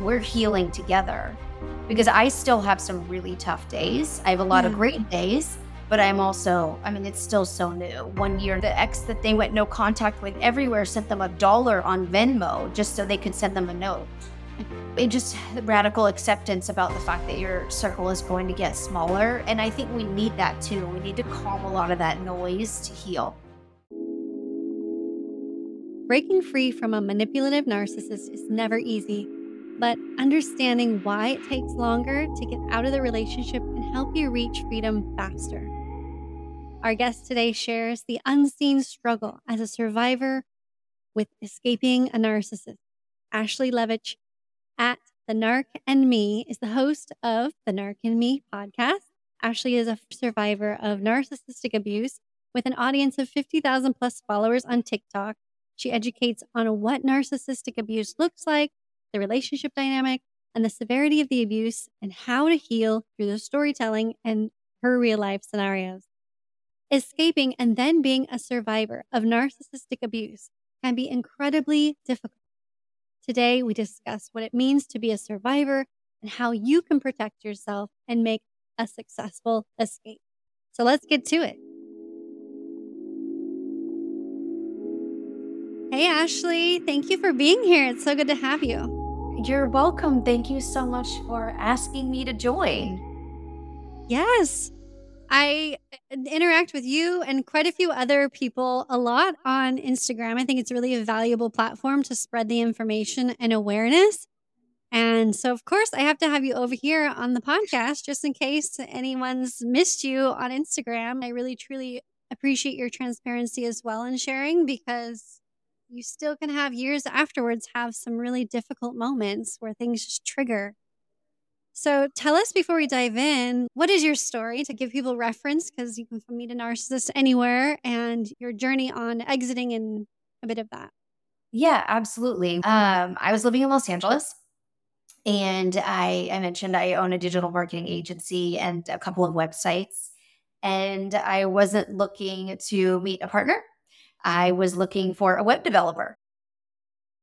we're healing together because I still have some really tough days. I have a lot of great days, but I'm also, I mean, it's still so new. One year, the ex that they went no contact with everywhere sent them a dollar on Venmo just so they could send them a note. It just radical acceptance about the fact that your circle is going to get smaller. And I think we need that too. We need to calm a lot of that noise to heal. Breaking free from a manipulative narcissist is never easy but understanding why it takes longer to get out of the relationship can help you reach freedom faster. Our guest today shares the unseen struggle as a survivor with escaping a narcissist. Ashley Levitch at The Narc and Me is the host of the Narc and Me podcast. Ashley is a survivor of narcissistic abuse with an audience of 50,000 plus followers on TikTok. She educates on what narcissistic abuse looks like the relationship dynamic, and the severity of the abuse, and how to heal through the storytelling and her real life scenarios. Escaping and then being a survivor of narcissistic abuse can be incredibly difficult. Today, we discuss what it means to be a survivor and how you can protect yourself and make a successful escape. So let's get to it. Hey, Ashley, thank you for being here. It's so good to have you. You're welcome. Thank you so much for asking me to join. Yes. I interact with you and quite a few other people a lot on Instagram. I think it's really a valuable platform to spread the information and awareness. And so, of course, I have to have you over here on the podcast just in case anyone's missed you on Instagram. I really, truly appreciate your transparency as well in sharing because you still can have years afterwards have some really difficult moments where things just trigger. So tell us before we dive in, what is your story to give people reference? Because you can meet a narcissist anywhere and your journey on exiting and a bit of that. Yeah, absolutely. Um, I was living in Los Angeles and I, I mentioned I own a digital marketing agency and a couple of websites. And I wasn't looking to meet a partner. I was looking for a web developer.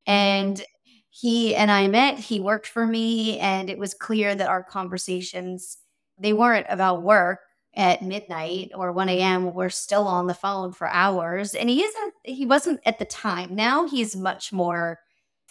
Mm-hmm. And he and I met, he worked for me, and it was clear that our conversations, they weren't about work at midnight or 1 a.m. We're still on the phone for hours. And he isn't, he wasn't at the time. Now he's much more,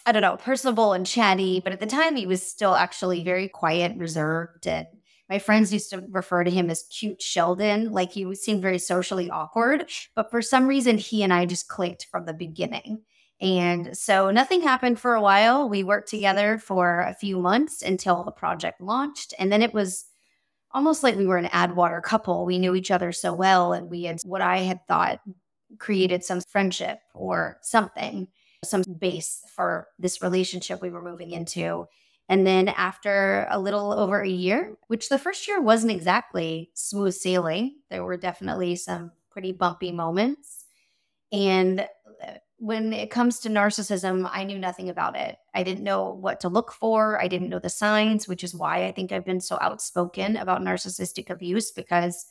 I don't know, personable and chatty, but at the time he was still actually very quiet, reserved, and my friends used to refer to him as cute Sheldon, like he seemed very socially awkward. But for some reason, he and I just clicked from the beginning. And so nothing happened for a while. We worked together for a few months until the project launched. And then it was almost like we were an Adwater couple. We knew each other so well, and we had what I had thought created some friendship or something, some base for this relationship we were moving into. And then after a little over a year, which the first year wasn't exactly smooth sailing, there were definitely some pretty bumpy moments. And uh, when it comes to narcissism, I knew nothing about it. I didn't know what to look for. I didn't know the signs, which is why I think I've been so outspoken about narcissistic abuse because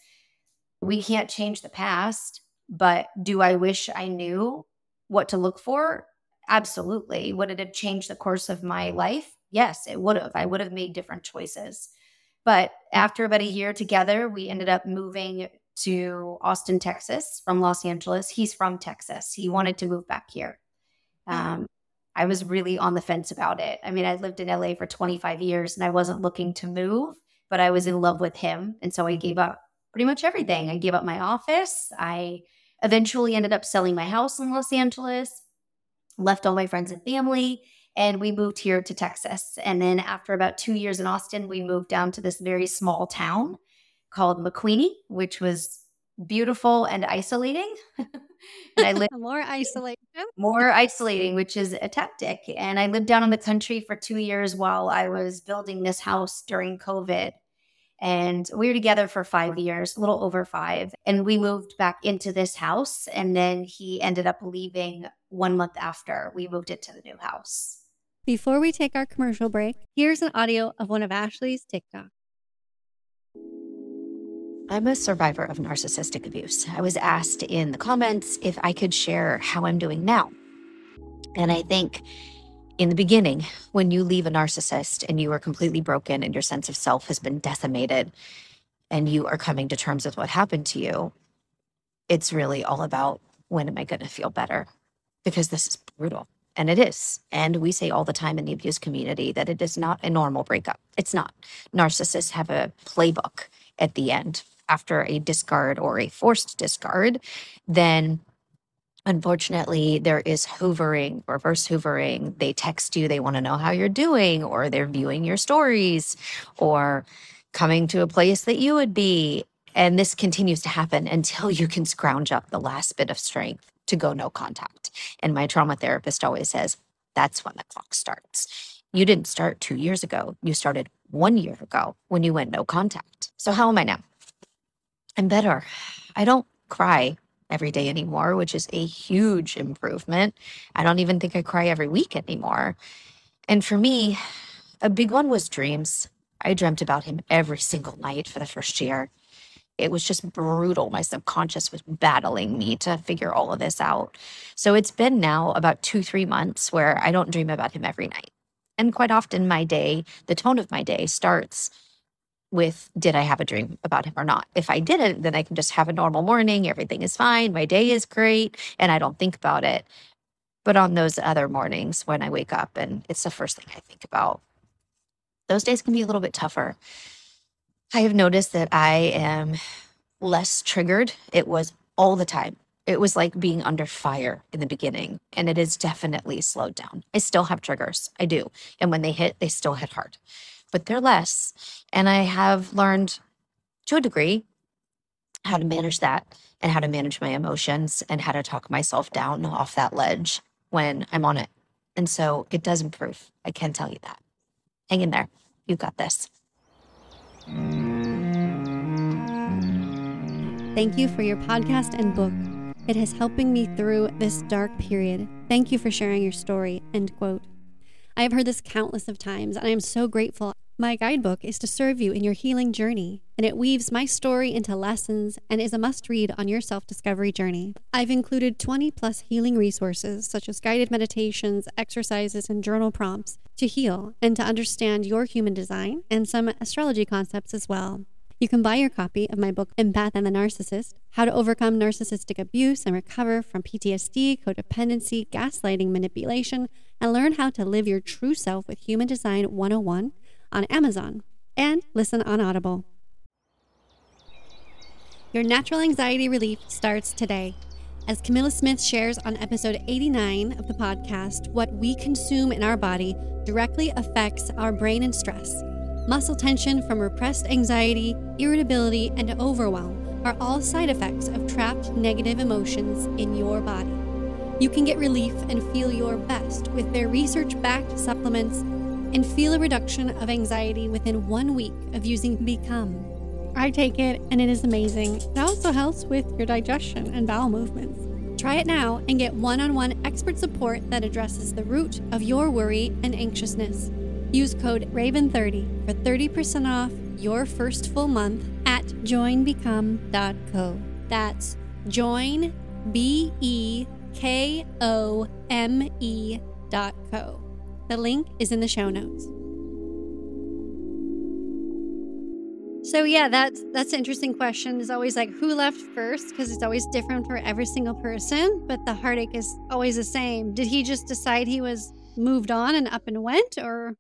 we can't change the past. But do I wish I knew what to look for? Absolutely. Would it have changed the course of my life? Yes, it would have. I would have made different choices. But after about a year together, we ended up moving to Austin, Texas from Los Angeles. He's from Texas. He wanted to move back here. Um, I was really on the fence about it. I mean, I lived in LA for 25 years and I wasn't looking to move, but I was in love with him. And so I gave up pretty much everything. I gave up my office. I eventually ended up selling my house in Los Angeles, left all my friends and family, and we moved here to Texas. And then after about two years in Austin, we moved down to this very small town called McQueeney, which was beautiful and isolating. and I lived more isolation. More isolating, which is a tactic. And I lived down in the country for two years while I was building this house during COVID. And we were together for five years, a little over five. And we moved back into this house. And then he ended up leaving one month after we moved into the new house. Before we take our commercial break, here's an audio of one of Ashley's TikToks. I'm a survivor of narcissistic abuse. I was asked in the comments if I could share how I'm doing now. And I think in the beginning, when you leave a narcissist and you are completely broken and your sense of self has been decimated and you are coming to terms with what happened to you, it's really all about when am I going to feel better? Because this is brutal. And it is. And we say all the time in the abuse community that it is not a normal breakup. It's not. Narcissists have a playbook at the end after a discard or a forced discard. Then unfortunately, there is hoovering, reverse hoovering. They text you, they want to know how you're doing, or they're viewing your stories, or coming to a place that you would be. And this continues to happen until you can scrounge up the last bit of strength to go no contact. And my trauma therapist always says, that's when the clock starts. You didn't start two years ago. You started one year ago when you went no contact. So, how am I now? I'm better. I don't cry every day anymore, which is a huge improvement. I don't even think I cry every week anymore. And for me, a big one was dreams. I dreamt about him every single night for the first year. It was just brutal. My subconscious was battling me to figure all of this out. So it's been now about two, three months where I don't dream about him every night. And quite often, my day, the tone of my day starts with did I have a dream about him or not? If I didn't, then I can just have a normal morning. Everything is fine. My day is great. And I don't think about it. But on those other mornings when I wake up and it's the first thing I think about, those days can be a little bit tougher. I have noticed that I am less triggered. It was all the time. It was like being under fire in the beginning, and it is definitely slowed down. I still have triggers. I do. And when they hit, they still hit hard but they're less. And I have learned to a degree how to manage that and how to manage my emotions and how to talk myself down off that ledge when I'm on it. And so it does improve. I can tell you that. Hang in there. You've got this. Thank you for your podcast and book. It has helping me through this dark period. Thank you for sharing your story. End quote. I have heard this countless of times, and I am so grateful. My guidebook is to serve you in your healing journey, and it weaves my story into lessons and is a must read on your self discovery journey. I've included 20 plus healing resources, such as guided meditations, exercises, and journal prompts to heal and to understand your human design, and some astrology concepts as well. You can buy your copy of my book, Empath and the Narcissist How to Overcome Narcissistic Abuse and Recover from PTSD, Codependency, Gaslighting, Manipulation, and learn how to live your true self with Human Design 101 on Amazon and listen on Audible. Your natural anxiety relief starts today. As Camilla Smith shares on episode 89 of the podcast, what we consume in our body directly affects our brain and stress. Muscle tension from repressed anxiety, irritability, and overwhelm are all side effects of trapped negative emotions in your body. You can get relief and feel your best with their research backed supplements and feel a reduction of anxiety within one week of using Bekome. I take it and it is amazing. It also helps with your digestion and bowel movements. Try it now and get one on one expert support that addresses the root of your worry and anxiousness. Use code RAVEN30 for 30% off your first full month at joinbekome.co. That's join, B E K O M E dot co. The link is in the show notes. So yeah, that's that's an interesting question. Is always like who left first because it's always different for every single person, but the heartache is always the same. Did he just decide he was moved on and up and went or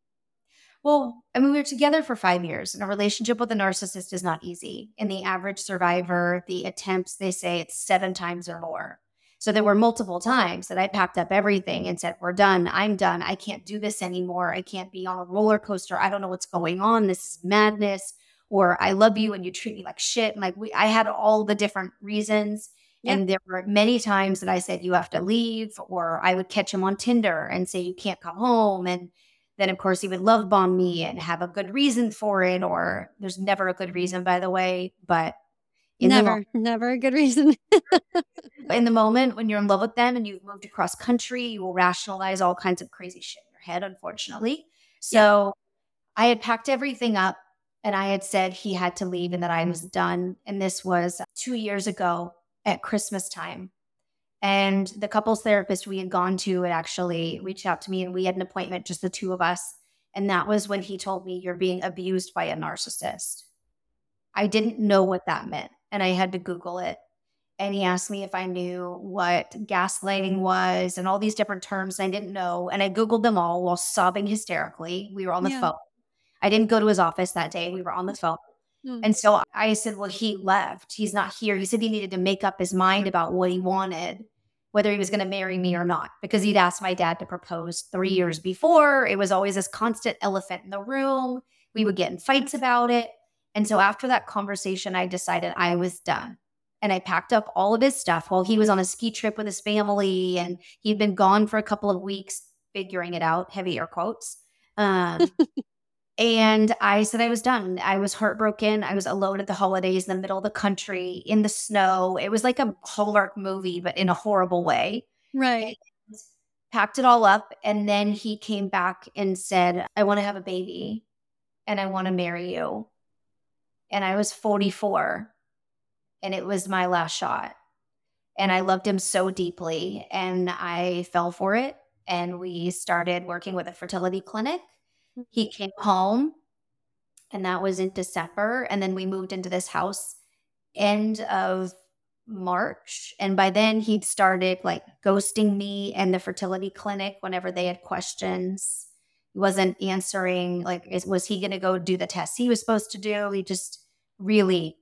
well, I mean, we were together for five years, and a relationship with a narcissist is not easy. In the average survivor, the attempts, they say it's seven times or more. So there were multiple times that I packed up everything and said, We're done. I'm done. I can't do this anymore. I can't be on a roller coaster. I don't know what's going on. This is madness. Or I love you and you treat me like shit. And like we I had all the different reasons. Yeah. And there were many times that I said, you have to leave, or I would catch him on Tinder and say, you can't come home. And then, of course, he would love bomb me and have a good reason for it, or there's never a good reason, by the way. But never, mo- never a good reason. in the moment when you're in love with them and you've moved across country, you will rationalize all kinds of crazy shit in your head, unfortunately. So yeah. I had packed everything up and I had said he had to leave and that I was done. And this was two years ago at Christmas time. And the couples therapist we had gone to had actually reached out to me and we had an appointment, just the two of us. And that was when he told me, You're being abused by a narcissist. I didn't know what that meant. And I had to Google it. And he asked me if I knew what gaslighting was and all these different terms. I didn't know. And I Googled them all while sobbing hysterically. We were on the yeah. phone. I didn't go to his office that day. We were on the phone. Mm. And so I said, Well, he left. He's not here. He said he needed to make up his mind about what he wanted, whether he was going to marry me or not, because he'd asked my dad to propose three years before. It was always this constant elephant in the room. We would get in fights about it. And so after that conversation, I decided I was done. And I packed up all of his stuff while he was on a ski trip with his family and he'd been gone for a couple of weeks figuring it out, heavy air quotes. Um, And I said I was done. I was heartbroken. I was alone at the holidays in the middle of the country in the snow. It was like a Hallmark movie, but in a horrible way. Right. And packed it all up. And then he came back and said, I want to have a baby and I want to marry you. And I was 44 and it was my last shot. And I loved him so deeply and I fell for it. And we started working with a fertility clinic mm-hmm. he came home, and that was in December. And then we moved into this house end of March. And by then, he'd started like ghosting me and the fertility clinic whenever they had questions. Wasn't answering, like, is, was he going to go do the tests he was supposed to do? He just really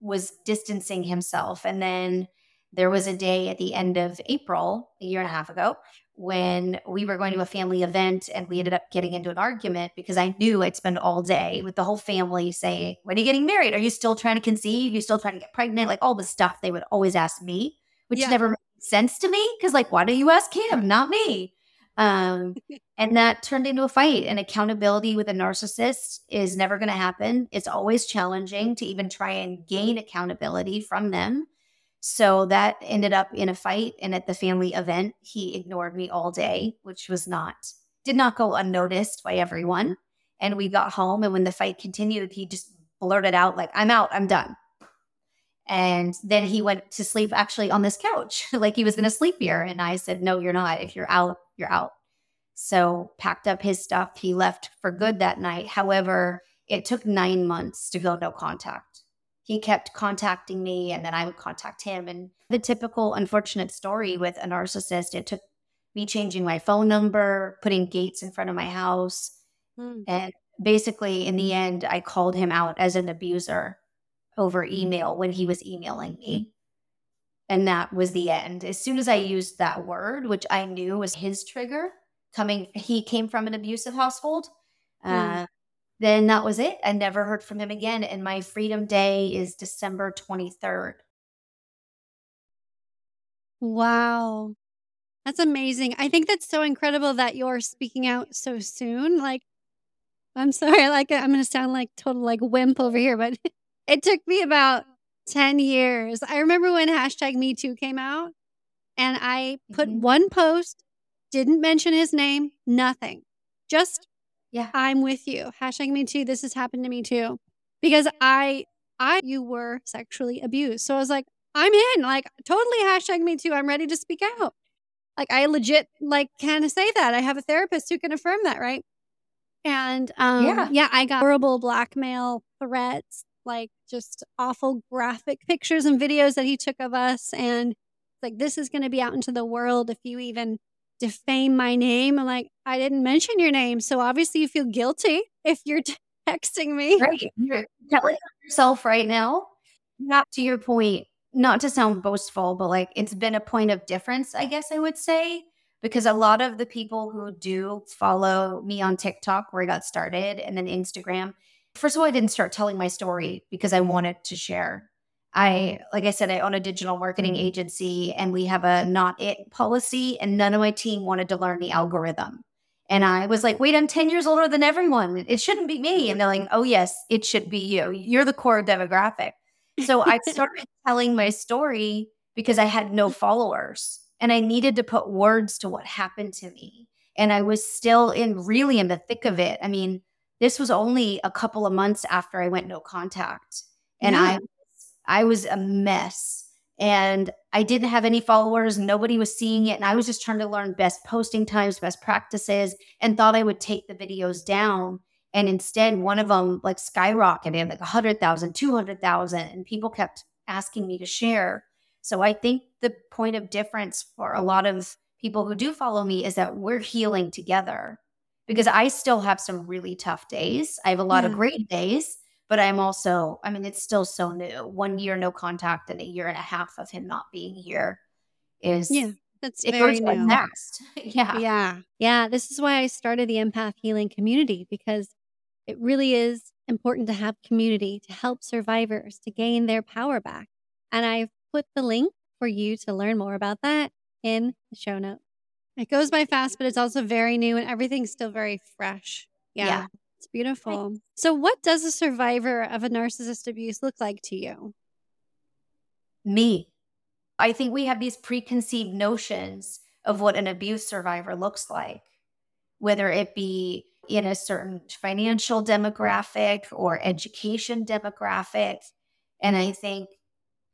was distancing himself. And then there was a day at the end of April, a year and a half ago, when we were going to a family event and we ended up getting into an argument because I knew I'd spend all day with the whole family saying, When are you getting married? Are you still trying to conceive? Are you still trying to get pregnant? Like all the stuff they would always ask me, which yeah. never made sense to me. Cause like, why don't you ask him, not me? Um, and that turned into a fight. And accountability with a narcissist is never going to happen. It's always challenging to even try and gain accountability from them so that ended up in a fight. And at the family event, he ignored me all day, which was not, did not go unnoticed by everyone. And we got home. And when the fight continued, he just blurted out, like, I'm out, I'm done. And then he went to sleep actually on this couch, like he was going to sleep here. And I said, No, you're not. If you're out, you're out. So packed up his stuff. He left for good that night. However, it took nine months to go no contact he kept contacting me and then I would contact him. And the typical unfortunate story with a narcissist, it took me changing my phone number, putting gates in front of my house. Hmm. And basically, in the end, I called him out as an abuser over email when he was emailing me. And that was the end. As soon as I used that word, which I knew was his trigger, coming, he came from an abusive household. Hmm. Uh, then that was it. I never heard from him again. And my freedom day is December 23rd. Wow. That's amazing. I think that's so incredible that you're speaking out so soon. Like, I'm sorry, like I'm gonna sound like total like wimp over here, but it took me about 10 years. I remember when hashtag me too came out and I put mm-hmm. one post, didn't mention his name, nothing. Just yeah. I'm with you. Hashtag me too. This has happened to me too. Because I, I, you were sexually abused. So I was like, I'm in. Like, totally hashtag me too. I'm ready to speak out. Like, I legit, like, can say that. I have a therapist who can affirm that, right? And um, yeah. yeah, I got horrible blackmail threats, like just awful graphic pictures and videos that he took of us. And like, this is going to be out into the world if you even defame my name. I'm like, I didn't mention your name. So obviously you feel guilty if you're texting me. Right. You're telling yourself right now. Not to your point, not to sound boastful, but like it's been a point of difference, I guess I would say, because a lot of the people who do follow me on TikTok, where I got started, and then Instagram, first of all, I didn't start telling my story because I wanted to share. I, like I said, I own a digital marketing mm-hmm. agency and we have a not it policy, and none of my team wanted to learn the algorithm. And I was like, wait, I'm 10 years older than everyone. It shouldn't be me. And they're like, oh, yes, it should be you. You're the core demographic. So I started telling my story because I had no followers and I needed to put words to what happened to me. And I was still in really in the thick of it. I mean, this was only a couple of months after I went no contact. And yeah. I I was a mess and I didn't have any followers. Nobody was seeing it. And I was just trying to learn best posting times, best practices, and thought I would take the videos down. And instead, one of them like skyrocketed like 100,000, 200,000. And people kept asking me to share. So I think the point of difference for a lot of people who do follow me is that we're healing together because I still have some really tough days. I have a lot yeah. of great days but I'm also, I mean, it's still so new. One year no contact and a year and a half of him not being here is yeah. That's it very new. Next. yeah. Yeah. Yeah. This is why I started the empath healing community because it really is important to have community to help survivors to gain their power back. And I've put the link for you to learn more about that in the show notes. It goes by fast, but it's also very new and everything's still very fresh. Yeah. yeah. It's beautiful. So, what does a survivor of a narcissist abuse look like to you? Me. I think we have these preconceived notions of what an abuse survivor looks like, whether it be in a certain financial demographic or education demographic. And I think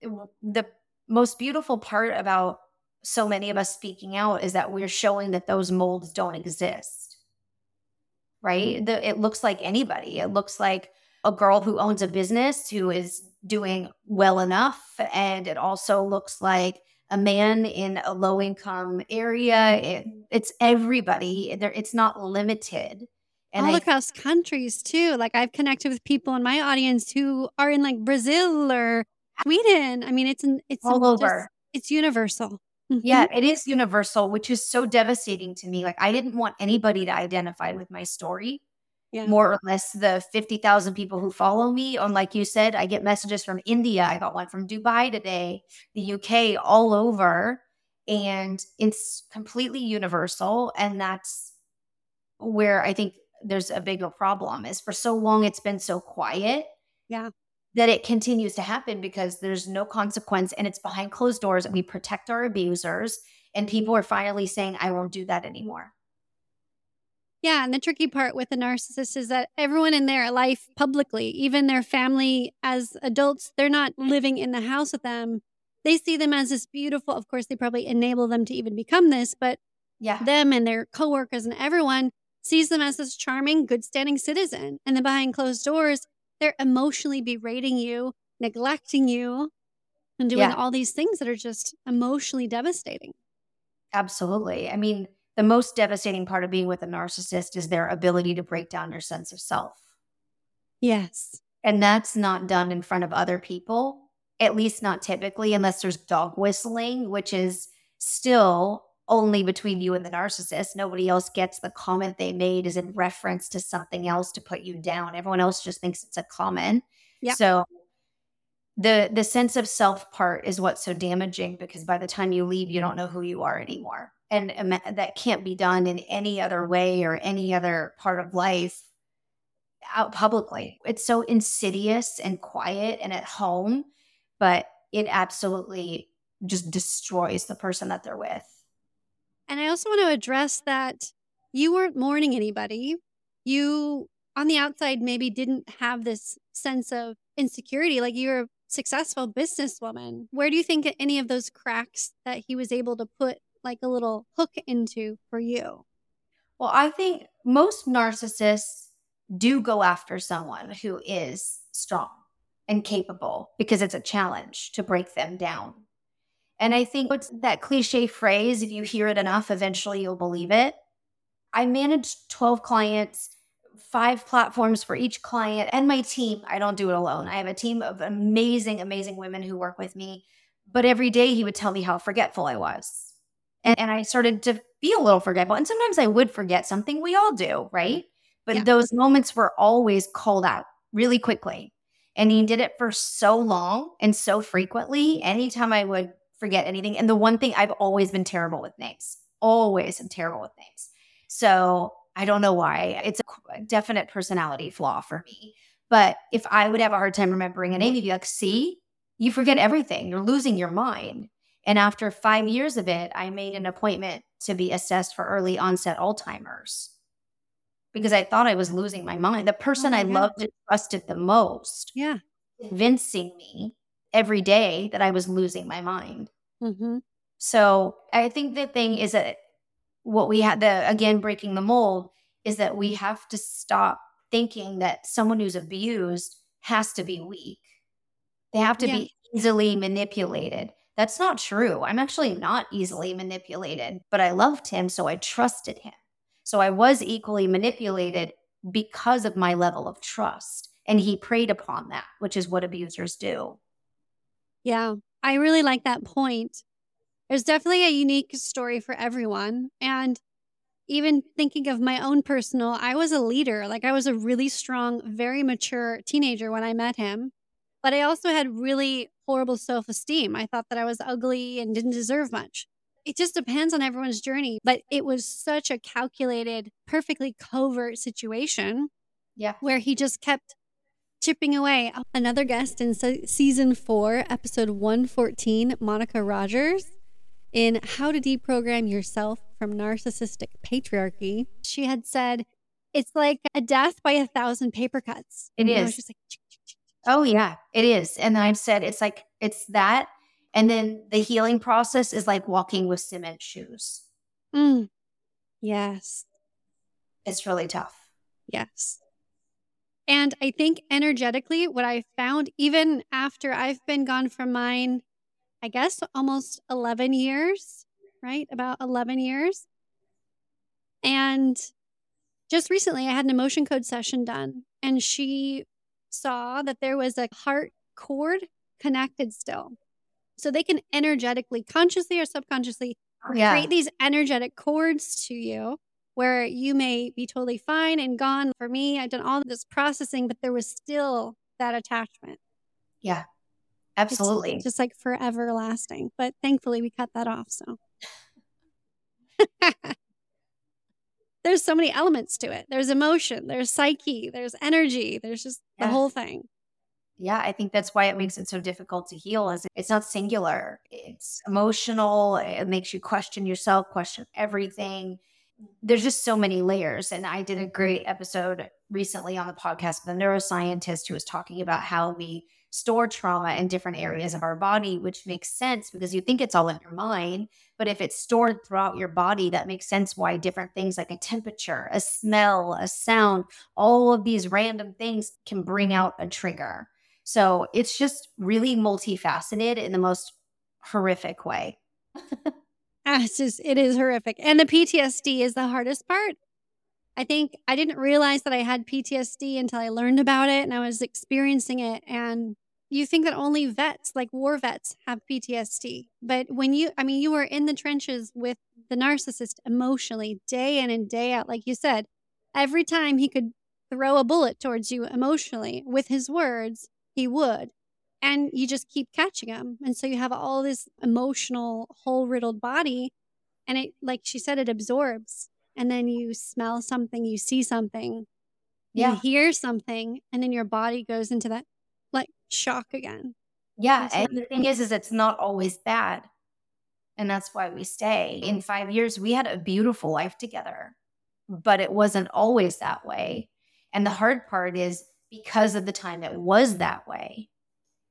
the most beautiful part about so many of us speaking out is that we're showing that those molds don't exist right? Mm-hmm. The, it looks like anybody. It looks like a girl who owns a business who is doing well enough. And it also looks like a man in a low income area. It, it's everybody. It's not limited. And all I, across countries too. Like I've connected with people in my audience who are in like Brazil or Sweden. I mean, it's it's all over. It's universal. Mm-hmm. Yeah, it is universal, which is so devastating to me. Like, I didn't want anybody to identify with my story. Yeah. More or less, the 50,000 people who follow me. And like you said, I get messages from India. I got one from Dubai today, the UK, all over. And it's completely universal. And that's where I think there's a bigger problem is for so long it's been so quiet. Yeah that it continues to happen because there's no consequence and it's behind closed doors and we protect our abusers and people are finally saying i won't do that anymore. Yeah and the tricky part with a narcissist is that everyone in their life publicly even their family as adults they're not living in the house with them. They see them as this beautiful of course they probably enable them to even become this but yeah. them and their coworkers and everyone sees them as this charming good standing citizen. And then behind closed doors they're emotionally berating you, neglecting you, and doing yeah. all these things that are just emotionally devastating. Absolutely. I mean, the most devastating part of being with a narcissist is their ability to break down your sense of self. Yes. And that's not done in front of other people, at least not typically, unless there's dog whistling, which is still only between you and the narcissist. Nobody else gets the comment they made is in reference to something else to put you down. Everyone else just thinks it's a comment. Yep. So the the sense of self part is what's so damaging because by the time you leave, you don't know who you are anymore, and that can't be done in any other way or any other part of life out publicly. It's so insidious and quiet and at home, but it absolutely just destroys the person that they're with. And I also want to address that you weren't mourning anybody. You, on the outside, maybe didn't have this sense of insecurity. Like you're a successful businesswoman. Where do you think any of those cracks that he was able to put like a little hook into for you? Well, I think most narcissists do go after someone who is strong and capable because it's a challenge to break them down. And I think it's that cliche phrase if you hear it enough, eventually you'll believe it. I manage 12 clients, five platforms for each client, and my team. I don't do it alone. I have a team of amazing, amazing women who work with me. But every day he would tell me how forgetful I was. And, and I started to feel a little forgetful. And sometimes I would forget something. We all do, right? But yeah. those moments were always called out really quickly. And he did it for so long and so frequently. Anytime I would forget anything. And the one thing I've always been terrible with names, always am terrible with names. So I don't know why. It's a definite personality flaw for me. But if I would have a hard time remembering a name, you'd be like, see, you forget everything. You're losing your mind. And after five years of it, I made an appointment to be assessed for early onset Alzheimer's because I thought I was losing my mind. The oh person oh I God. loved and trusted the most, yeah, convincing me every day that I was losing my mind. Mm-hmm. So I think the thing is that what we had the again breaking the mold is that we have to stop thinking that someone who's abused has to be weak. They have to yeah. be easily manipulated. That's not true. I'm actually not easily manipulated, but I loved him, so I trusted him. So I was equally manipulated because of my level of trust. And he preyed upon that, which is what abusers do. Yeah, I really like that point. There's definitely a unique story for everyone. And even thinking of my own personal, I was a leader. Like I was a really strong, very mature teenager when I met him. But I also had really horrible self esteem. I thought that I was ugly and didn't deserve much. It just depends on everyone's journey. But it was such a calculated, perfectly covert situation. Yeah. Where he just kept chipping away. Another guest in se- season four, episode 114, Monica Rogers, in How to Deprogram Yourself from Narcissistic Patriarchy. She had said, it's like a death by a thousand paper cuts. It you is. Know, like, oh, yeah, it is. And I've said it's like, it's that. And then the healing process is like walking with cement shoes. Mm. Yes. It's really tough. Yes. And I think energetically, what I found, even after I've been gone from mine, I guess almost 11 years, right? About 11 years. And just recently, I had an emotion code session done, and she saw that there was a heart cord connected still. So they can energetically, consciously or subconsciously, yeah. create these energetic cords to you where you may be totally fine and gone. For me, I've done all this processing, but there was still that attachment. Yeah, absolutely. It's just like forever lasting. But thankfully, we cut that off. So there's so many elements to it. There's emotion, there's psyche, there's energy, there's just the whole thing. Yeah, I think that's why it makes it so difficult to heal is it's not singular. It's emotional. It makes you question yourself, question everything there's just so many layers. And I did a great mm-hmm. episode recently on the podcast with a neuroscientist who was talking about how we store trauma in different areas of our body, which makes sense because you think it's all in your mind. But if it's stored throughout your body, that makes sense why different things like a temperature, a smell, a sound, all of these random things can bring mm-hmm. out a trigger. So it's just really multifaceted in the most horrific way. It's just, it is horrific. And the PTSD is the hardest part. I think I didn't realize that I had PTSD until I learned about it and I was experiencing it. And you think that only vets, like war vets, have PTSD. But when you, I mean, you were in the trenches with the narcissist emotionally, day in and day out. Like you said, every time he could throw a bullet towards you emotionally with his words, he would and you just keep catching them and so you have all this emotional hole riddled body and it like she said it absorbs and then you smell something you see something yeah. you hear something and then your body goes into that like shock again. Yeah and the thing. is is it's not always bad and that's why we stay. In five years we had a beautiful life together but it wasn't always that way and the hard part is because of the time it was that way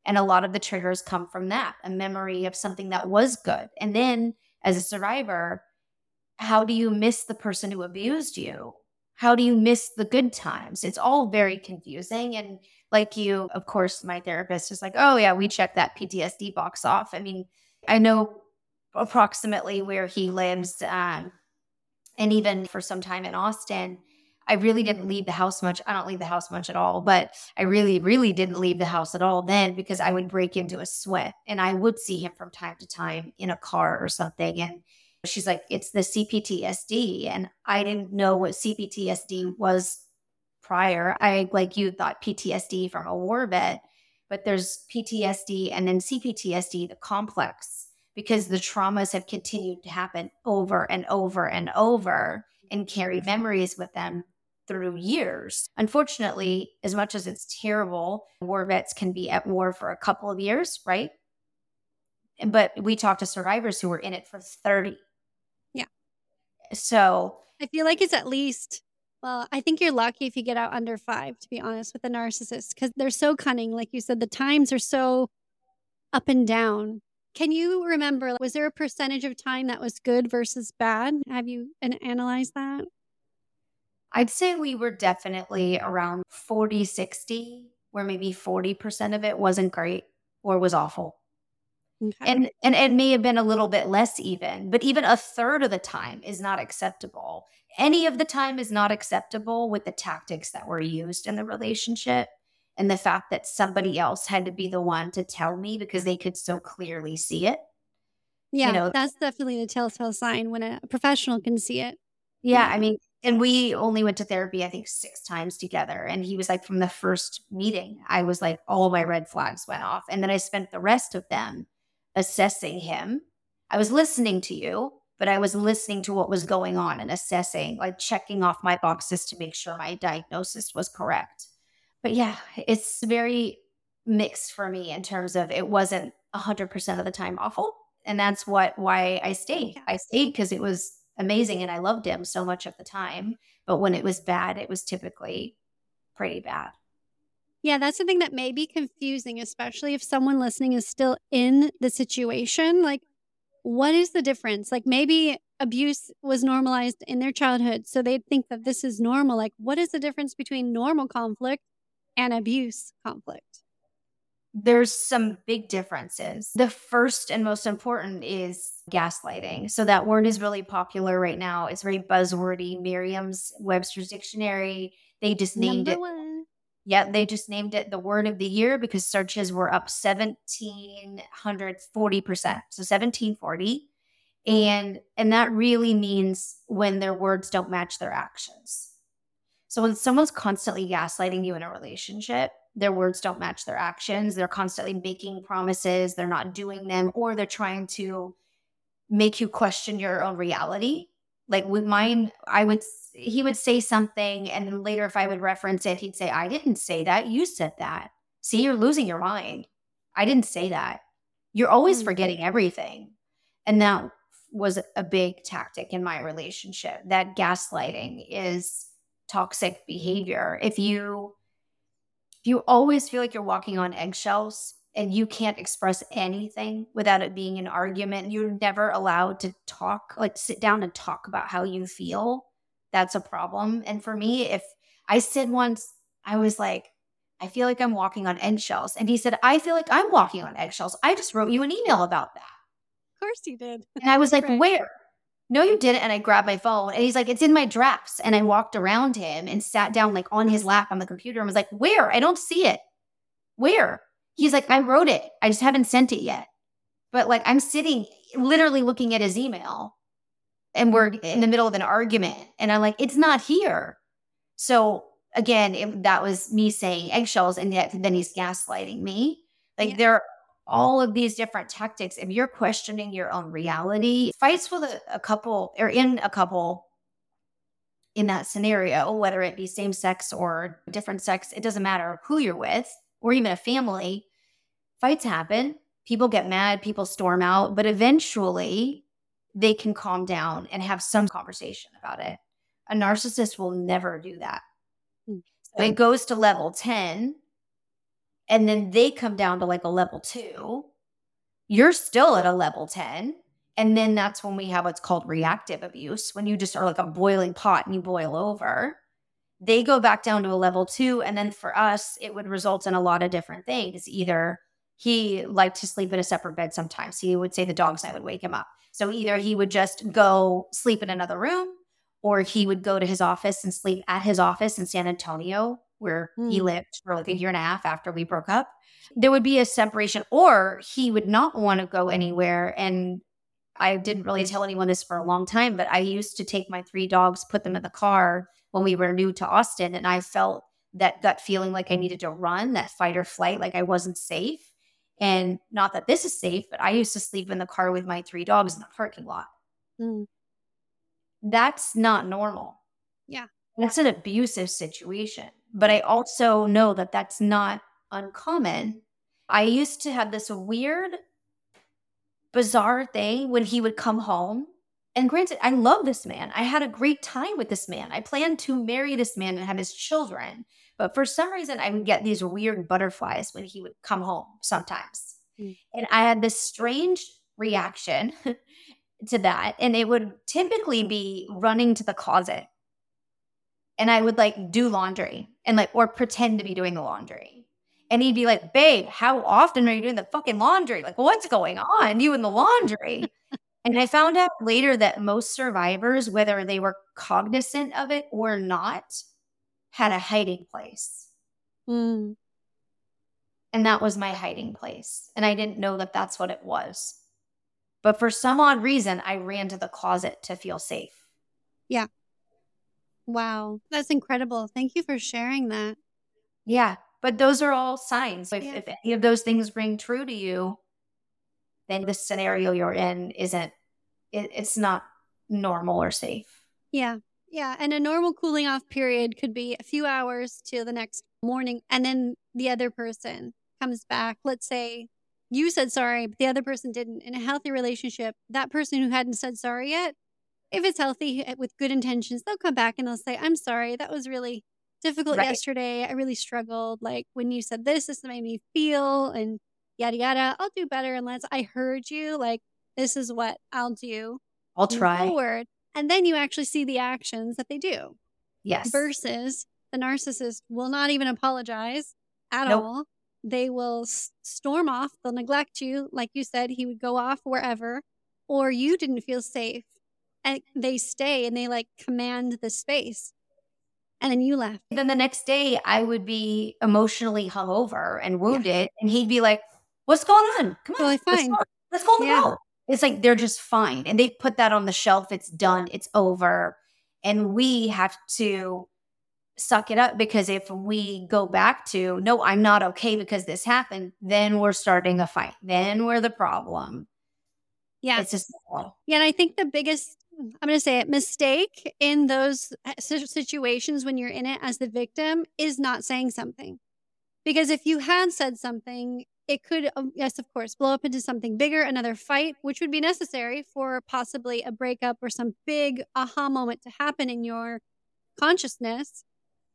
and a lot of the triggers come from that a memory of something that was good. And then as a survivor, how do you miss the person who abused you? How do you miss the good times? It's all very confusing. And like you, of course, my therapist is like, oh, yeah, we checked that PTSD box off. I mean, I know approximately where he lives. Um, and even for some time in Austin, I really didn't leave the house much. I don't leave the house much at all, but I really, really didn't leave the house at all then because I would break into a sweat and I would see him from time to time in a car or something. And she's like, it's the CPTSD. And I didn't know what CPTSD was prior. I, like you, thought PTSD from a war vet. but there's PTSD and then CPTSD, the complex, because the traumas have continued to happen over and over and over and carry memories with them through years. Unfortunately, as much as it's terrible, war vets can be at war for a couple of years, right? But we talk to survivors who were in it for 30. Yeah. So I feel like it's at least, well, I think you're lucky if you get out under five, to be honest, with a narcissist, because they're so cunning. Like you said, the times are so up and down. Can you remember, was there a percentage of time that was good versus bad? Have you analyzed that? I'd say we were definitely around 40, 60, where maybe 40% of it wasn't great or was awful. Okay. And and it may have been a little bit less even, but even a third of the time is not acceptable. Any of the time is not acceptable with the tactics that were used in the relationship and the fact that somebody else had to be the one to tell me because they could so clearly see it. Yeah, you know, that's definitely the telltale sign when a professional can see it. Yeah, I mean, and we only went to therapy, I think, six times together. And he was like, from the first meeting, I was like, all my red flags went off. And then I spent the rest of them assessing him. I was listening to you, but I was listening to what was going on and assessing, like checking off my boxes to make sure my diagnosis was correct. But yeah, it's very mixed for me in terms of it wasn't 100% of the time awful. And that's what why I stayed. I stayed because it was amazing and I loved him so much at the time. But when it was bad, it was typically pretty bad. Yeah, that's the thing that may be confusing, especially if someone listening is still in the situation. Like, what is the difference? Like, maybe abuse was normalized in their childhood, so they'd think that this is normal. Like, what is the difference between normal conflict and abuse conflict? There's some big differences. The first and most important is gaslighting. So, that word is really popular right now. It's very buzzwordy. Merriam's Webster's Dictionary, they just named Number it. One yeah, they just named it the word of the year because searches were up 1740%. So 1740. And and that really means when their words don't match their actions. So when someone's constantly gaslighting you in a relationship, their words don't match their actions, they're constantly making promises, they're not doing them or they're trying to make you question your own reality. Like with mine, I would he would say something and then later if I would reference it, he'd say, I didn't say that. You said that. See, you're losing your mind. I didn't say that. You're always mm. forgetting everything. And that was a big tactic in my relationship. That gaslighting is toxic behavior. If you you always feel like you're walking on eggshells and you can't express anything without it being an argument, you're never allowed to talk, like sit down and talk about how you feel that's a problem. And for me, if I said once, I was like, I feel like I'm walking on eggshells. And he said, I feel like I'm walking on eggshells. I just wrote you an email about that. Of course he did. And I was like, right. where? No, you didn't. And I grabbed my phone and he's like, it's in my drafts. And I walked around him and sat down like on his lap on the computer and was like, where? I don't see it. Where? He's like, I wrote it. I just haven't sent it yet. But like, I'm sitting literally looking at his email and we're in the middle of an argument and i'm like it's not here so again it, that was me saying eggshells and yet then he's gaslighting me like yeah. there are all of these different tactics if you're questioning your own reality fights with a, a couple or in a couple in that scenario whether it be same sex or different sex it doesn't matter who you're with or even a family fights happen people get mad people storm out but eventually they can calm down and have some conversation about it. A narcissist will never do that. Hmm. So it goes to level 10, and then they come down to like a level two. You're still at a level 10. And then that's when we have what's called reactive abuse, when you just are like a boiling pot and you boil over. They go back down to a level two. And then for us, it would result in a lot of different things. Either he liked to sleep in a separate bed sometimes. He would say the dog's night would wake him up. So either he would just go sleep in another room or he would go to his office and sleep at his office in San Antonio, where mm. he hmm. lived for like a year and a half after we broke up. There would be a separation, or he would not want to go anywhere. And I didn't really tell anyone this for a long time, but I used to take my three dogs, put them in the car when we were new to Austin. And I felt that gut feeling like I needed to run, that fight or flight, like I wasn't safe. And not that this is safe, but I used to sleep in the car with my three dogs in the parking lot. Mm. That's not normal. Yeah. That's an abusive situation. But I also know that that's not uncommon. I used to have this weird, bizarre thing when he would come home. And granted, I love this man. I had a great time with this man. I planned to marry this man and have his children. But for some reason, I would get these weird butterflies when he would come home sometimes. Mm. And I had this strange reaction to that. And it would typically be running to the closet. And I would like do laundry and like, or pretend to be doing the laundry. And he'd be like, babe, how often are you doing the fucking laundry? Like, what's going on? You in the laundry. and I found out later that most survivors, whether they were cognizant of it or not, had a hiding place. Mm. And that was my hiding place. And I didn't know that that's what it was. But for some odd reason, I ran to the closet to feel safe. Wow. That's incredible. Thank you for sharing that. Yeah. But those are all signs. If, Yeah. if any of those things ring true to you, then the scenario you're in isn't, it, it's not normal or safe. Yeah. Yeah. And a normal cooling off period could be a few hours to the next morning. And then the other person comes back. Let's say you said sorry, but the other person didn't. In a healthy relationship, that person who hadn't said sorry yet, if it's healthy eh, with good intentions, they'll come back and they'll say, I'm sorry. That was really difficult Right. yesterday. I really struggled. Like when you said this, this made me feel, and yada, yada. I'll do better unless I heard you. Like, this is what I'll do I'll try. forward. And then you actually see the actions that they do Yes. versus the narcissist will not even apologize at Nope. all. They will storm off. They'll neglect you. Like you said, he would go off wherever, or you didn't feel safe. And they stay and they like command the space. And then you left. then the next day I would be emotionally hungover and wounded, and he'd be like, "What's going on? Come on, Totally let's fine. go. Let's go on Yeah. road." It's like they're just fine, and they put that on the shelf. It's done. It's over, and we have to suck it up because if we go back to no, I'm not okay because this happened, then we're starting a fight. Then we're the problem. Yeah. It's just Yeah, and I think the biggest I'm going to say it mistake in those uh, situations when you're in it as the victim is not saying something. Because if you had said something, it could um, yes, of course, blow up into something bigger, another fight, which would be necessary for possibly a breakup or some big aha moment to happen in your consciousness.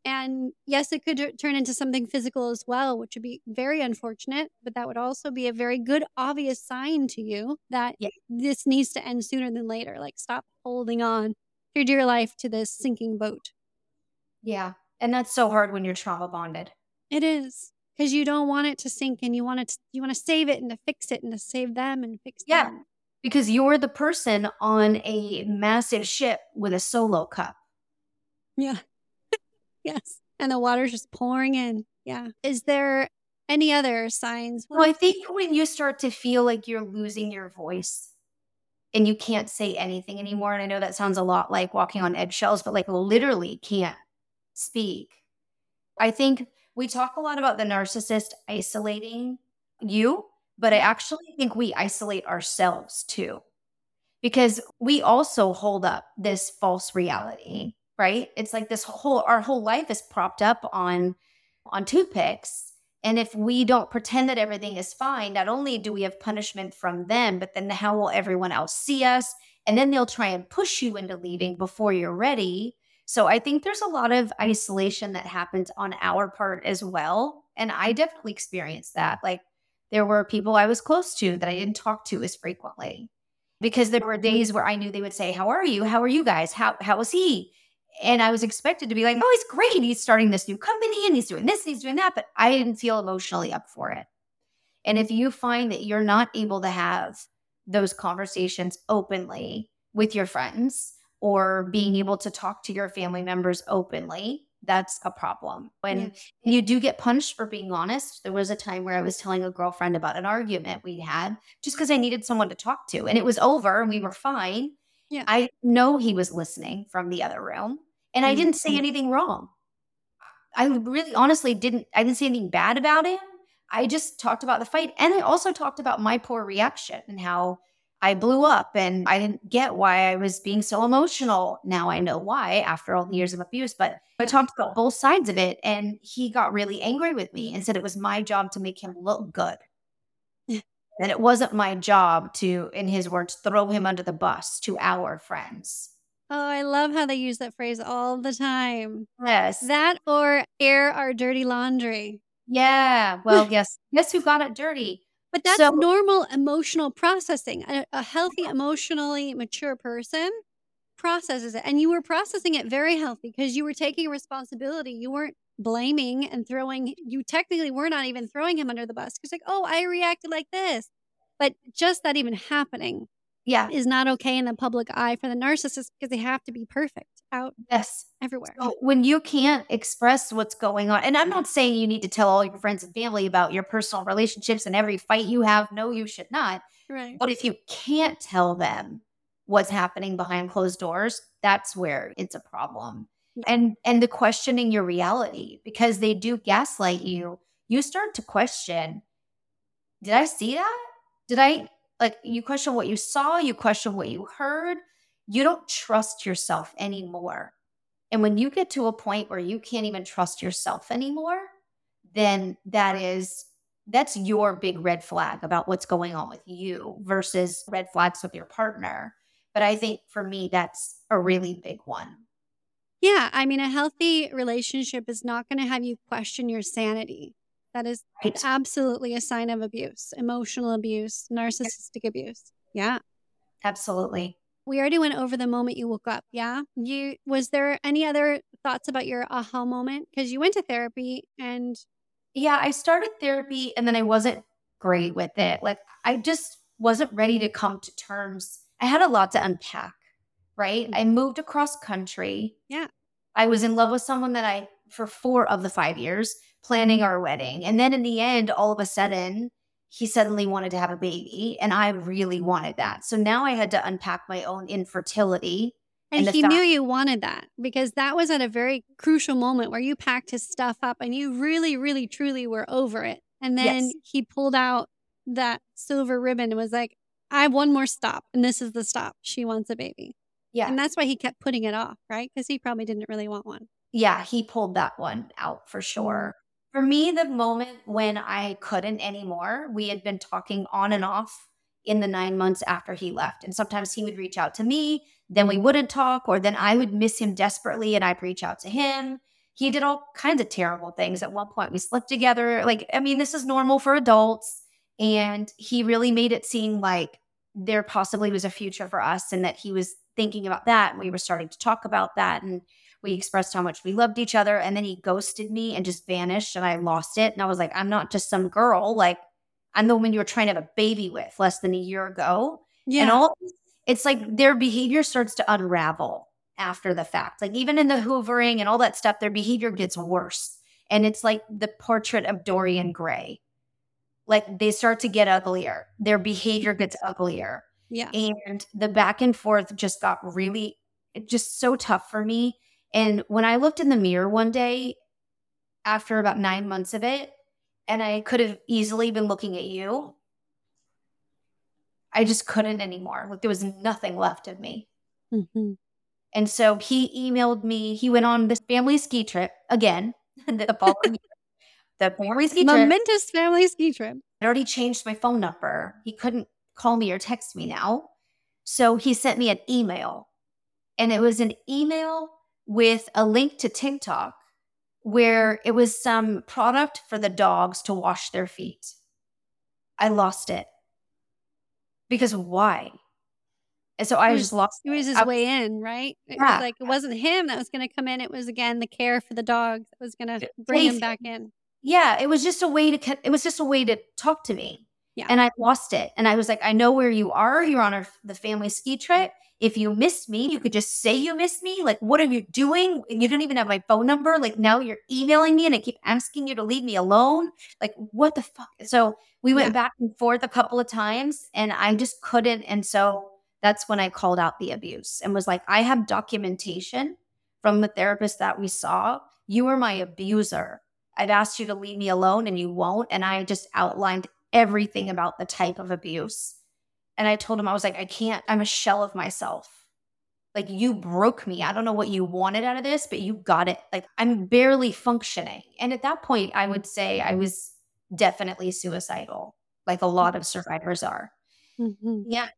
And yes, it could turn into something physical as well, which would be very unfortunate, but that would also be a very good, obvious sign to you that Yeah. this needs to end sooner than later. Like, stop holding on for dear life to this sinking boat. yeah, and that's so hard when you're trauma bonded. It is because you don't want it to sink and you want it to, you want to save it and to fix it and to save them and fix it. Yeah. them. because you're the person on a massive ship with a solo cup. Yeah. Yes. And the water's just pouring in. Yeah. Is there any other signs? Well, I think when you start to feel like you're losing your voice and you can't say anything anymore, and I know that sounds a lot like walking on eggshells, but like literally can't speak. I think we talk a lot about the narcissist isolating you, but I actually think we isolate ourselves too. Because we also hold up this false reality, right? It's like this whole our whole life is propped up on on toothpicks. And if we don't pretend that everything is fine, not only do we have punishment from them, but then how will everyone else see us? And then they'll try and push you into leaving before you're ready. So I think there's a lot of isolation that happens on our part as well. And I definitely experienced that. Like there were people I was close to that I didn't talk to as frequently because there were mm-hmm. days where I knew they would say, How are you? How are you guys? How how is he? And I was expected to be like, Oh, he's great. He's starting this new company and he's doing this, and he's doing that. But I didn't feel emotionally up for it. And if you find that you're not able to have those conversations openly with your friends or being able to talk to your family members openly, that's a problem. When Yeah. you do get punished for being honest, there was a time where I was telling a girlfriend about an argument we had just because I needed someone to talk to and it was over and we were fine. Yeah. I know he was listening from the other room and I Mhm. didn't say anything wrong. I really honestly didn't I didn't say anything bad about him. I just talked about the fight and I also talked about my poor reaction and how I blew up and I didn't get why I was being so emotional. Now I know why after all the years of abuse, but I talked about both sides of it and he got really angry with me and said it was my job to make him look good. and it wasn't my job to, in his words, throw him under the bus to our friends. Oh, I love how they use that phrase all the time. Yes. That or air our dirty laundry. Yeah. Well, yes. Guess who got it dirty? But that's So- normal emotional processing. A, a healthy, emotionally mature person processes it. And you were processing it very healthy because you were taking responsibility. You weren't blaming and throwing, you technically were not even throwing him under the bus. It's like, oh, I reacted like this. But just that even happening Yeah. is not okay in the public eye for the narcissist because they have to be perfect out Yes. everywhere. So when you can't express what's going on, and I'm not saying you need to tell all your friends and family about your personal relationships and every fight you have. No, you should not. Right. But if you can't tell them what's happening behind closed doors, that's where it's a problem. Yeah. And and the questioning your reality because they do gaslight you, you start to question, did I see that? Did I like you question what you saw, you question what you heard. You don't trust yourself anymore. And when you get to a point where you can't even trust yourself anymore, then that is that's your big red flag about what's going on with you versus red flags with your partner. But I think for me that's a really big one. Yeah. I mean, a healthy relationship is not going to have you question your sanity. That is Right. absolutely a sign of abuse, emotional abuse, narcissistic abuse. Yeah. Absolutely. We already went over the moment you woke up. Yeah. You was there any other thoughts about your aha moment? Because you went to therapy and Yeah, I started therapy and then I wasn't great with it. Like I just wasn't ready to come to terms. I had a lot to unpack, right? Mm. I moved across country. Yeah. I was in love with someone that I for 4 of the 5 years planning our wedding. And then in the end all of a sudden he suddenly wanted to have a baby and I really wanted that. So now I had to unpack my own infertility. and, And he fact- knew you wanted that because that was at a very crucial moment where you packed his stuff up and you really, really, truly were over it. And then Yes. he pulled out that silver ribbon and was like, I have one more stop, and this is the stop. She wants a baby. Yeah. And that's why he kept putting it off, right? Because he probably didn't really want one. yeah, he pulled that one out for sure. For me, the moment when I couldn't anymore, we had been talking on and off in the nine months after he left. And sometimes he would reach out to me, then we wouldn't talk, or then I would miss him desperately and I'd reach out to him. He did all kinds of terrible things. At one point, we slept together. Like, I mean, this is normal for adults. And he really made it seem like there possibly was a future for us and that he was thinking about that. And we were starting to talk about that. And we expressed how much we loved each other. And then he ghosted me and just vanished. And I lost it. And I was like, I'm not just some girl. Like, I'm the woman you were trying to have a baby with less than a year ago. Yeah. And all it's like their behavior starts to unravel after the fact. Like even in the hoovering and all that stuff, their behavior gets worse. And it's like the portrait of Dorian Gray. Like they start to get uglier. Their behavior gets uglier. yeah. And the back and forth just got really just so tough for me. And when I looked in the mirror one day after about nine months of it, and I could have easily been looking at you, I just couldn't anymore. Like there was nothing left of me. Mhm. And so he emailed me. He went on this family ski trip again the following year. The family ski trip. Momentous family ski trip. I'd already changed my phone number. He couldn't call me or text me now. So he sent me an email. And it was an email with a link to TikTok where mm-hmm. it was some product for the dogs to wash their feet. I lost it. Because why? And so I just lost It was his I- way in, right? It Yeah. was like it wasn't him that was going to come in. It was again the care for the dogs that was going to bring him back in. yeah, it was just a way to it was just a way to talk to me. Yeah. And I lost it. And I was like, I know where you are. You're on our, the family ski trip. Mm-hmm. If you missed me, you could just say you missed me. Like, what are you doing? You don't even have my phone number. Like, now you're emailing me and I keep asking you to leave me alone. Like, what the fuck? So we went Yeah. back and forth a couple of times and I just couldn't. And so that's when I called out the abuse and was like, I have documentation from the therapist that we saw, you are my abuser. I've asked you to leave me alone and you won't. And I just outlined everything about the type of abuse. And I told him, I was like, I can't, I'm a shell of myself. Like, you broke me. I don't know what you wanted out of this, but you got it. Like, I'm barely functioning. And at that point, I would say I was definitely suicidal, like a lot of survivors are. Mhm. Yeah.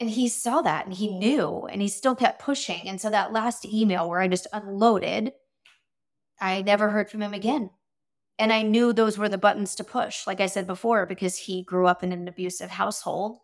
And he saw that and he knew and he still kept pushing. And so that last email where I just unloaded, I never heard from him again. And I knew those were the buttons to push, like I said before, because he grew up in an abusive household.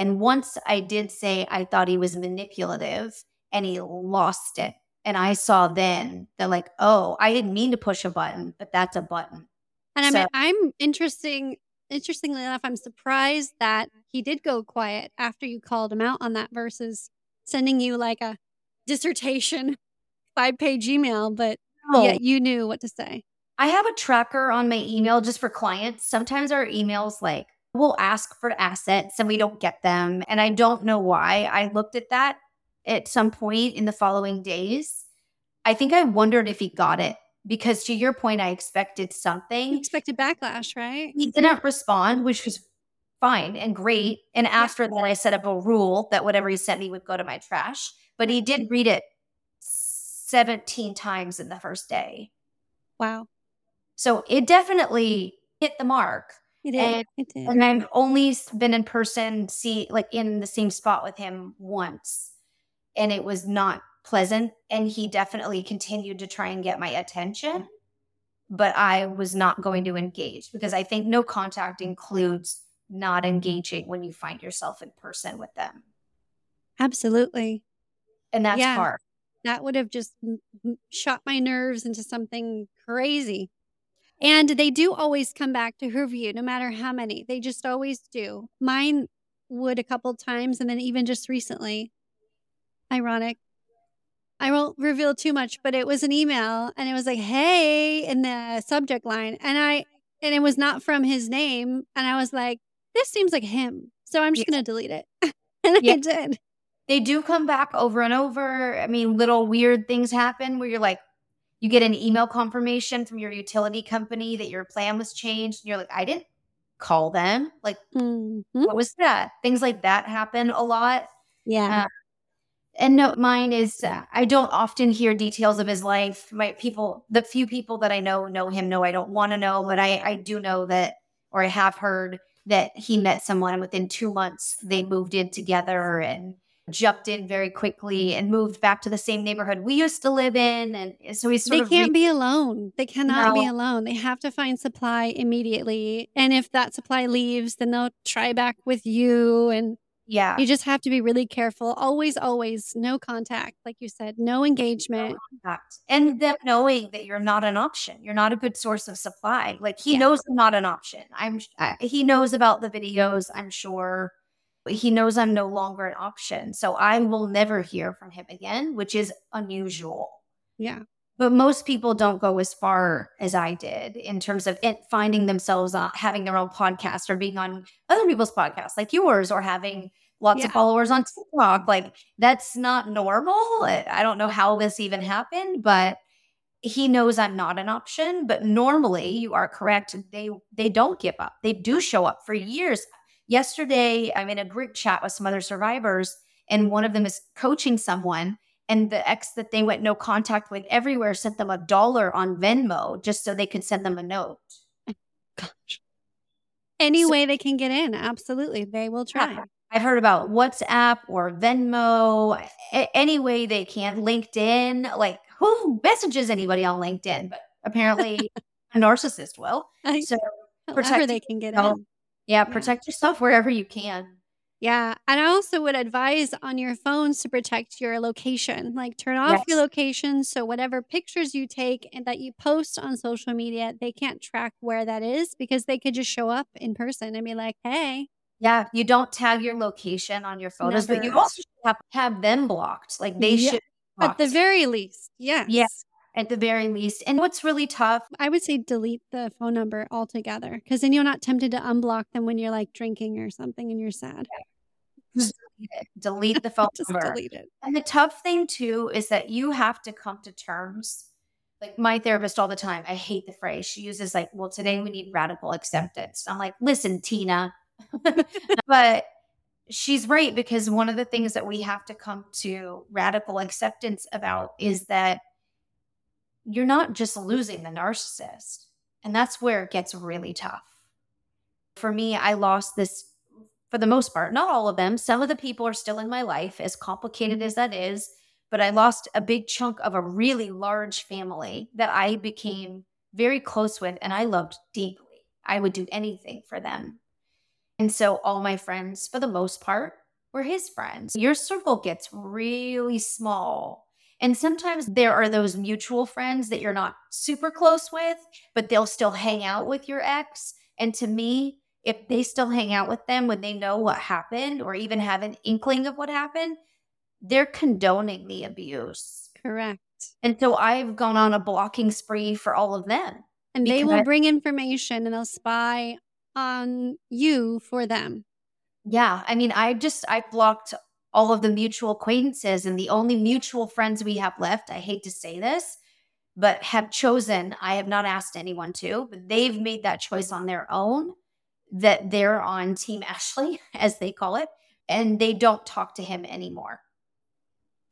And once I did say I thought he was manipulative and he lost it. And I saw then that, like, oh, I didn't mean to push a button, but that's a button. And I mean, I'm interesting. Interestingly enough, I'm surprised that he did go quiet after you called him out on that versus sending you like a dissertation five page email, but No. yet you knew what to say. I have a tracker on my email just for clients. Sometimes our emails like we'll ask for assets and we don't get them. And I don't know why. I looked at that at some point in the following days. I think I wondered if he got it because to your point, I expected You something. expected backlash, right? He didn't respond, which was fine and great. And after that, I set up a rule that whatever he sent me would go to my trash. But he did read it 17 times in the first day. Wow. So it definitely hit the mark. It did. And- it. And I've only been in person, see, like in the same spot with him once. And it was not pleasant. And he definitely continued to try and get my attention. But I was not going to engage because I think no contact includes not engaging when you find yourself in person with them. Absolutely. And that's Yeah. hard. That would have just shot my nerves into something crazy. And they do always come back to hoover you, no matter how many. They just always do. Mine would a couple times, and then even just recently. Ironic. I won't reveal too much, but it was an email and it was like, hey, in the subject line. And I, and it was not from his name. And I was like, this seems like him. So I'm just Yeah. going to delete it. and Yeah. I did. they do come back over and over. I mean, little weird things happen where you're like, you get an email confirmation from your utility company that your plan was changed. And you're like, I didn't call them. Like, Mhm. what was that? Things like that happen a lot. Yeah. Uh, And no, mine is uh, I don't often hear details of his life. My people, the few people that I know know him know I don't want to know, but I I do know that, or I have heard that he met someone within two months. They moved in together and jumped in very quickly and moved back to the same neighborhood we used to live in. And so we sort of they can't re- be alone. They cannot be alone. They have to find supply immediately. And if that supply leaves, then they'll try back with you. And yeah. you just have to be really careful. Always, always no contact. Like you said, no engagement. contact. and them knowing that you're not an option you're not a good source of supply like he Yeah. knows i'm not an option i'm I, he knows about the videos i'm sure he knows i'm no longer an option so i will never hear from him again which is unusual Yeah. but most people don't go as far as I did in terms of it finding themselves on having their own podcast or being on other people's podcasts like yours or having lots of followers on TikTok. Like that's not normal. I don't know how this even happened, but he knows I'm not an option. But normally you are correct. They they don't give up. They do show up for years. Yesterday, I'm in a group chat with some other survivors, and one of them is coaching someone and the ex that they went no contact with everywhere sent them a dollar on Venmo just so they could send them a note. Gosh. Any So- way they can get in, absolutely. They will try. I've heard about WhatsApp or Venmo, a- any way they can. LinkedIn, like who messages anybody on LinkedIn? But apparently, a narcissist will. I- So However protect they can get yourself. Yeah, protect yourself wherever you can. Yeah. And I also would advise on your phones to protect your location. Like turn off your location so whatever pictures you take and that you post on social media, they can't track where that is because they could just show up in person and be like, hey, Yeah, you don't tag your location on your photos, but you also have, have them blocked. Like they Yeah, should. at the very least, Yeah. yes. At the very least. And what's really tough I would say delete the phone number altogether because then you're not tempted to unblock them when you're like drinking or something and you're sad. it. Delete the phone Just number. delete it. And the tough thing too is that you have to come to terms. Like my therapist all the time, I hate the phrase. She uses like, well, today we need radical acceptance. I'm like, listen, Tina. but she's right because one of the things that we have to come to radical acceptance about is that you're not just losing the narcissist. And that's where it gets really tough. For me, I lost this for the most part, not all of them. Some of the people are still in my life, as complicated as that is. But I lost a big chunk of a really large family that I became very close with and I loved deeply. I would do anything for them. And so all my friends, for the most part, were his friends. Your circle gets really small. And sometimes there are those mutual friends that you're not super close with, but they'll still hang out with your ex. And to me, if they still hang out with them when they know what happened or even have an inkling of what happened, they're condoning the abuse. Correct. And so I've gone on a blocking spree for all of them. And they will I- bring information and they'll spy on you for them. Yeah. I mean, I just, I blocked all of the mutual acquaintances and the only mutual friends we have left. I hate to say this, but have chosen, I have not asked anyone to, but they've made that choice on their own that they're on Team Ashley, as they call it, and they don't talk to him anymore.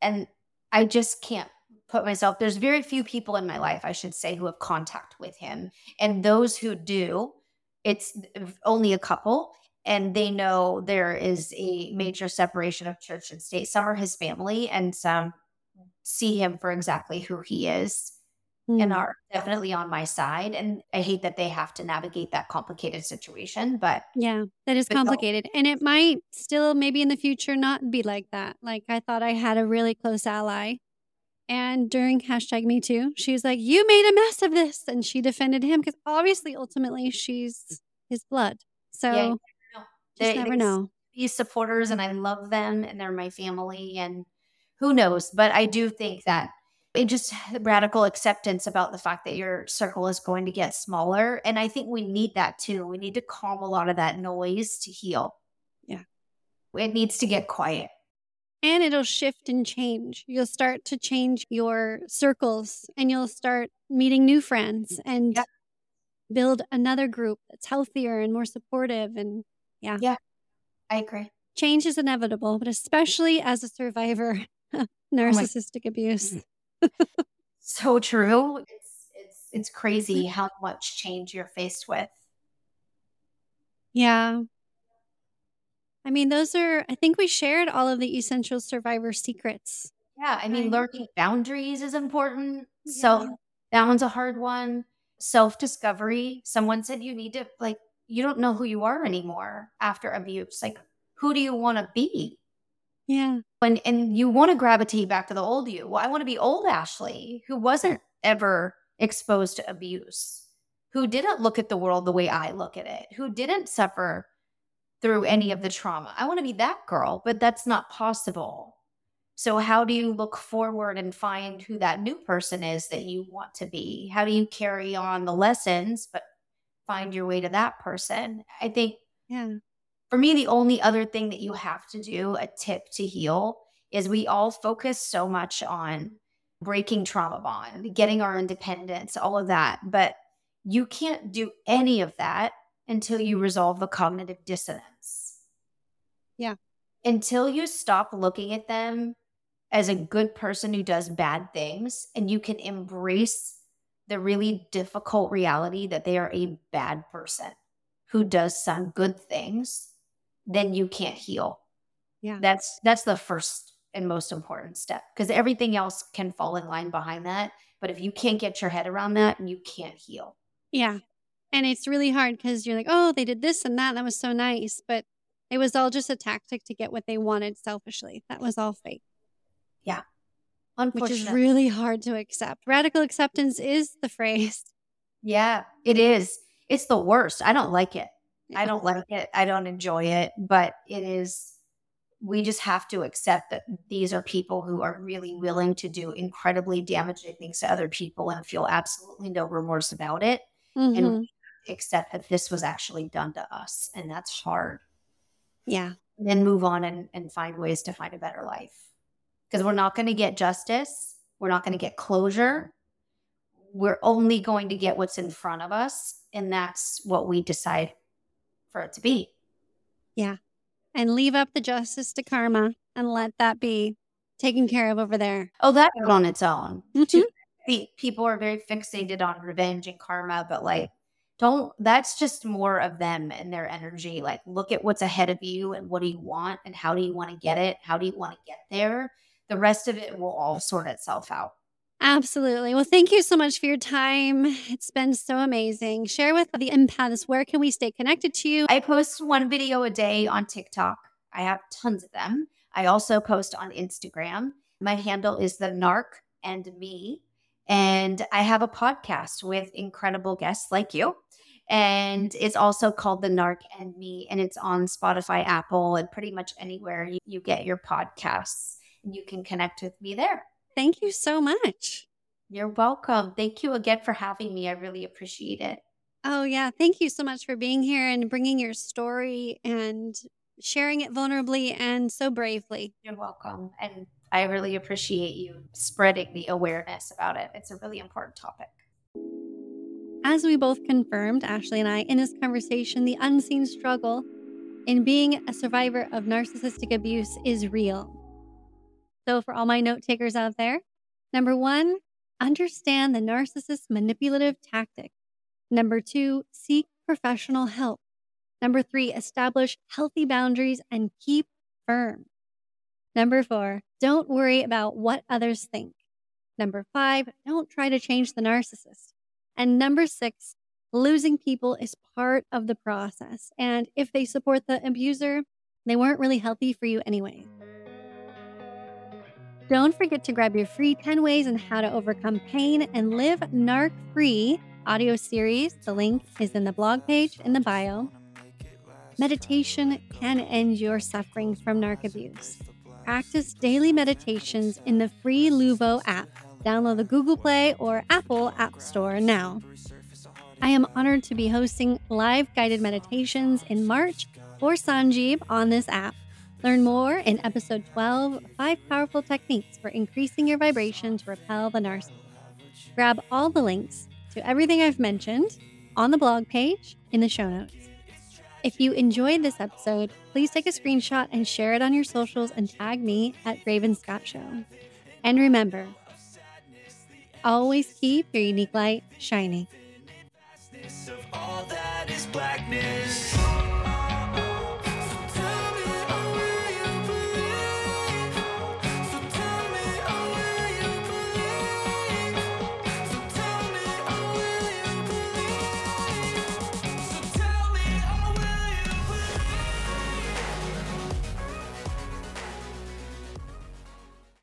And I just can't put myself, there's very few people in my life, I should say, who have contact with him. And those who do, it's only a couple and they know there is a major separation of church and state. Some are his family, and some see him for exactly who he is and Mm. are definitely on my side. And I hate that they have to navigate that complicated situation, but Yeah, that is But no. complicated. And it might still, maybe in the future, not be like that. Like, I thought I had a really close ally. And during hashtag Me Too, she was like, You made a mess of this. And she defended him because obviously, ultimately, she's his blood. So, Yeah, just They- never know. these supporters and I love them and they're my family and who knows. But I do think that it just radical acceptance about the fact that your circle is going to get smaller. And I think we need that too. We need to calm a lot of that noise to heal. Yeah. It needs to get quiet. And it'll shift and change. You'll start to change your circles and you'll start meeting new friends and Yeah. build another group that's healthier and more supportive. And I agree. change is inevitable, but especially as a survivor oh of narcissistic abuse. So true. It's it's it's crazy how much change you're faced with. Yeah. I mean, those are, I think we shared all of the essential survivor secrets. Yeah, I mean, learning boundaries is important. Yeah. Self that one's a hard one. Self discovery. Someone said you need to like you don't know who you are anymore after abuse. Like, who do you want to be? Yeah. When and you want to gravitate back to the old you. Well, I want to be old Ashley, who wasn't ever exposed to abuse, who didn't look at the world the way I look at it, who didn't suffer through any of the trauma. I want to be that girl, but that's not possible. So, how do you look forward and find who that new person is that you want to be? How do you carry on the lessons, but find your way to that person? I think Yeah. for me, the only other thing that you have to do, a tip to heal, is we all focus so much on breaking trauma bond, getting our independence, all of that. But you can't do any of that until you resolve the cognitive dissonance. Yeah. Until you stop looking at them as a good person who does bad things and you can embrace the really difficult reality that they are a bad person who does some good things, then you can't heal. Yeah. That's that's the first and most important step because everything else can fall in line behind that. But if you can't get your head around that, you can't heal. Yeah. And it's really hard because you're like, oh, they did this and that. That was so nice. But it was all just a tactic to get what they wanted selfishly. That was all fake, which is really hard to accept. Radical acceptance is the phrase. yeah, it is. It's the worst. I don't like it. I don't like it. I don't enjoy it, but it is. We just have to accept that these are people who are really willing to do incredibly damaging things to other people and feel absolutely no remorse about it. Mhm. And accept that this was actually done to us. And that's hard. Yeah. then move on and, and find ways to find a better life. Because we're not going to get justice, we're not going to get closure. We're only going to get what's in front of us, and that's what we decide for it to be. Yeah. And leave up the justice to karma and let that be taken care of over there. Oh, that on its own. Mhm. People are very fixated on revenge and karma, but like, don't, that's just more of them and their energy. Like, look at what's ahead of you and what do you want and how do you want to get it? How do you want to get there? The rest of it will all sort itself out. Absolutely. Well, thank you so much for your time. It's been so amazing. Share with the empaths where can we stay connected to you? I post one video a day on TikTok. I have tons of them. I also post on Instagram. My handle is the narc and me. And I have a podcast with incredible guests like you. And it's also called The Narc and Me. And it's on Spotify, Apple, and pretty much anywhere you, you get your podcasts. You can connect with me there. Thank you so much. You're welcome. Thank you again for having me. I really appreciate it. Oh, yeah. Thank you so much for being here and bringing your story and sharing it vulnerably and so bravely. You're welcome. And I really appreciate you spreading the awareness about it. It's a really important topic. As we both confirmed, Ashley and I, in this conversation, the unseen struggle in being a survivor of narcissistic abuse is real. So, for all my note takers out there, number one, understand the narcissist's manipulative tactic. Number two, seek professional help. Number three, establish healthy boundaries and keep firm. Number four, don't worry about what others think. Number five, don't try to change the narcissist. And number six, losing people is part of the process. And if they support the abuser, they weren't really healthy for you anyway. Don't forget to grab your free 10 ways on how to overcome pain and live narc free audio series. The link is in the blog page in the bio. Meditation can end your suffering from narc abuse. Practice daily meditations in the free Luvo app. Download the Google Play or Apple App Store now. I am honored to be hosting live guided meditations in March for Sanjeev on this app. Learn more in episode 12 Five Powerful Techniques for Increasing Your Vibration to Repel the Narcissist. Grab all the links to everything I've mentioned on the blog page in the show notes. If you enjoyed this episode, please take a screenshot and share it on your socials and tag me at Raven Scott Show. And remember, always keep your unique light shining.